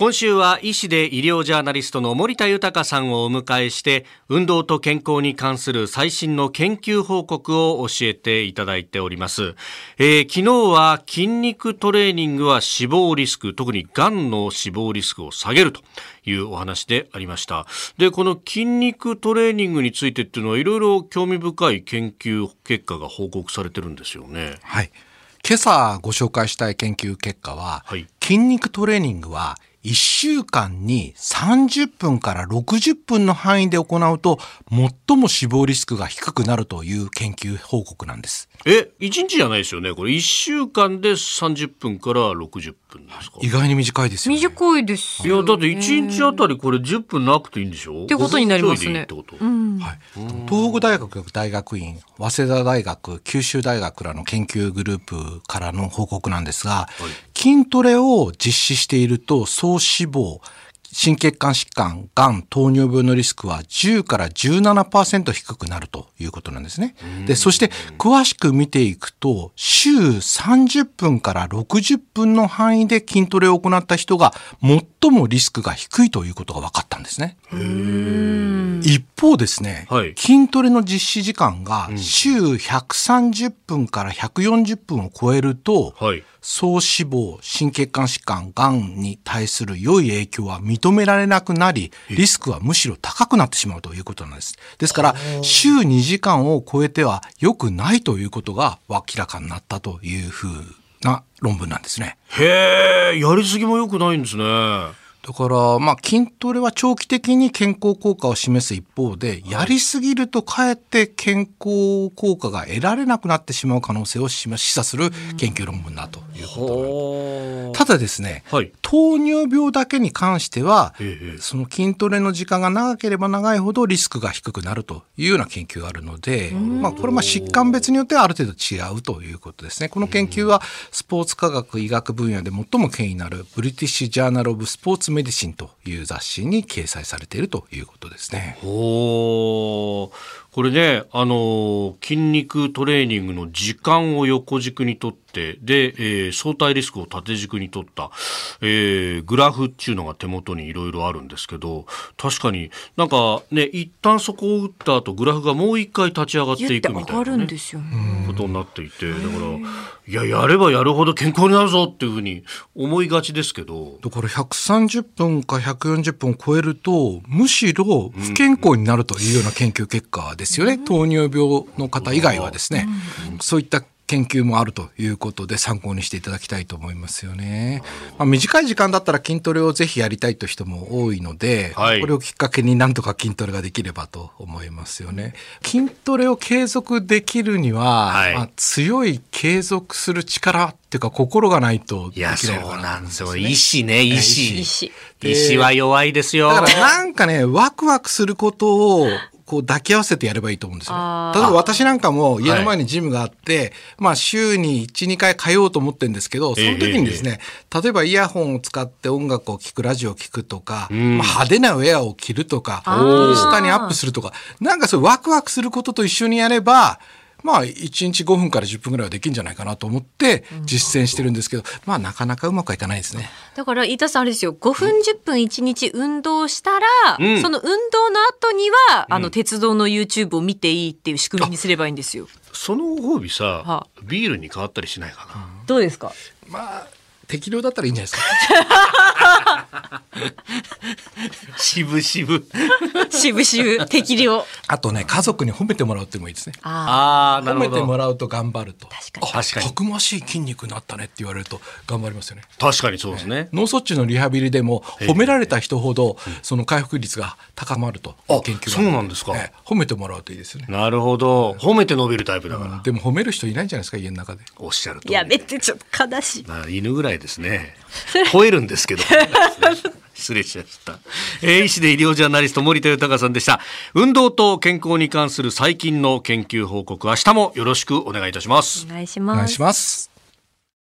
今週は医師で医療ジャーナリストの森田豊さんをお迎えして運動と健康に関する最新の研究報告を教えていただいております、えー、昨日は筋肉トレーニングは死亡リスク特にがんの死亡リスクを下げるというお話でありました。でこの筋肉トレーニングについてっていうのはいろいろ興味深い研究結果が報告されてるんですよね。はい。今朝ご紹介したい研究結果は、はい、筋肉トレーニングは1週間に30分から60分の範囲で行うと最も死亡リスクが低くなるという研究報告なんです。え、1日じゃないですよね。これ1週間で30分から60分ですか？意外に短いですよ、ね、短いです。いや、だって1日あたりこれ10分なくていいんでしょ？ってことになりますね。うん、はい。東北大学大学院、早稲田大学、九州大学らの研究グループからの報告なんですが、はい、筋トレを実施していると総死亡、心血管疾患、がん、糖尿病のリスクは10から17%低くなるということなんですね。で、そして詳しく見ていくと、週30分から60分の範囲で筋トレを行った人が最もリスクが低いということが分かったんですね。一方ですね、はい、筋トレの実施時間が週130分から140分を超えると、はい総死亡、心血管疾患、がんに対する良い影響は認められなくなり、リスクはむしろ高くなってしまうということなんです。ですから、週2時間を超えては良くないということが明らかになったというふうな論文なんですね。へえ、やりすぎも良くないんですね。だから、まあ、筋トレは長期的に健康効果を示す一方で、やりすぎるとかえって健康効果が得られなくなってしまう可能性を示唆する研究論文だということただで。すね、はい、糖尿病だけに関しては、その筋トレの時間が長ければ長いほどリスクが低くなるというような研究があるので、まあ、これはまあ疾患別によってはある程度違うということですね。この研究はスポーツ科学医学分野で最も権威のあるブリティッシュ・ジャーナル・オブ・スポーツ・メディシンという雑誌に掲載されているということですね。これね、あの筋肉トレーニングの時間を横軸にとって、で、えー、相対リスクを縦軸にとった、えー、グラフっていうのが手元にいろいろあるんですけど、確かになんかね、一旦そこを打った後、グラフがもう一回立ち上がっていくみたいな、ね、ことになっていて、だから、いや、やればやるほど健康になるぞっていうふうに思いがちですけど。だから130分か140分を超えると、むしろ不健康になるというような研究結果ですよね。うん、糖尿病の方以外はですね、うん、そういった研究もあるということで参考にしていただきたいと思いますよね。まあ、短い時間だったら筋トレをぜひやりたいという人も多いので、はい、これをきっかけになんとか筋トレができればと思いますよね。筋トレを継続できるには、はい、まあ、強い継続する力っていうか心がないとできないね、そうなんですよ。意志ね、意志。意志。意志は弱いですよ。だからなんかね、ワクワクすることをこう抱き合わせてやればいいと思うんですよ。例えば私なんかも家の前にジムがあって、はい、まあ週に1、2回通おうと思ってるんですけど、その時にですね、えー、例えばイヤホンを使って音楽を聴く、ラジオを聴くとか、まあ、派手なウェアを着るとか、インスタにアップするとか、なんかそういうワクワクすることと一緒にやれば、まあ、1日5分から10分ぐらいはできるんじゃないかなと思って実践してるんですけど、まあ、なかなかうまくはいかないですね。だから、飯田さんあれですよ、5分10分1日運動したら、うん、その運動の後には、あの、鉄道の YouTube を見ていいっていう仕組みにすればいいんですよ。そのご褒美さ、はあ、ビールに変わったりしないかな。どうですか？まあ適量だったらいいんじゃないですか。渋々。渋々、適量。あとね、家族に褒めてもらうってもいいですね。ああ、なるほど。褒めてもらうと頑張ると。確かに。確かに。たくましい筋肉になったねって言われると頑張りますよね。確かにそうですね。脳卒中のリハビリでも褒められた人ほどその回復率が高まると研究そうなんですか、褒めてもらうといいですよね。なるほど。褒めて伸びるタイプだから。でも褒める人いないんじゃないですか家の中で。おっしゃると。やめてちょっと悲しい。犬ぐらいですね。吠えるんですけど。失礼しました。えー、医師で医療ジャーナリスト森田豊さんでした。運動と健康に関する最近の研究報告、明日もよろしくお願いいたします。お願いします。お願いします。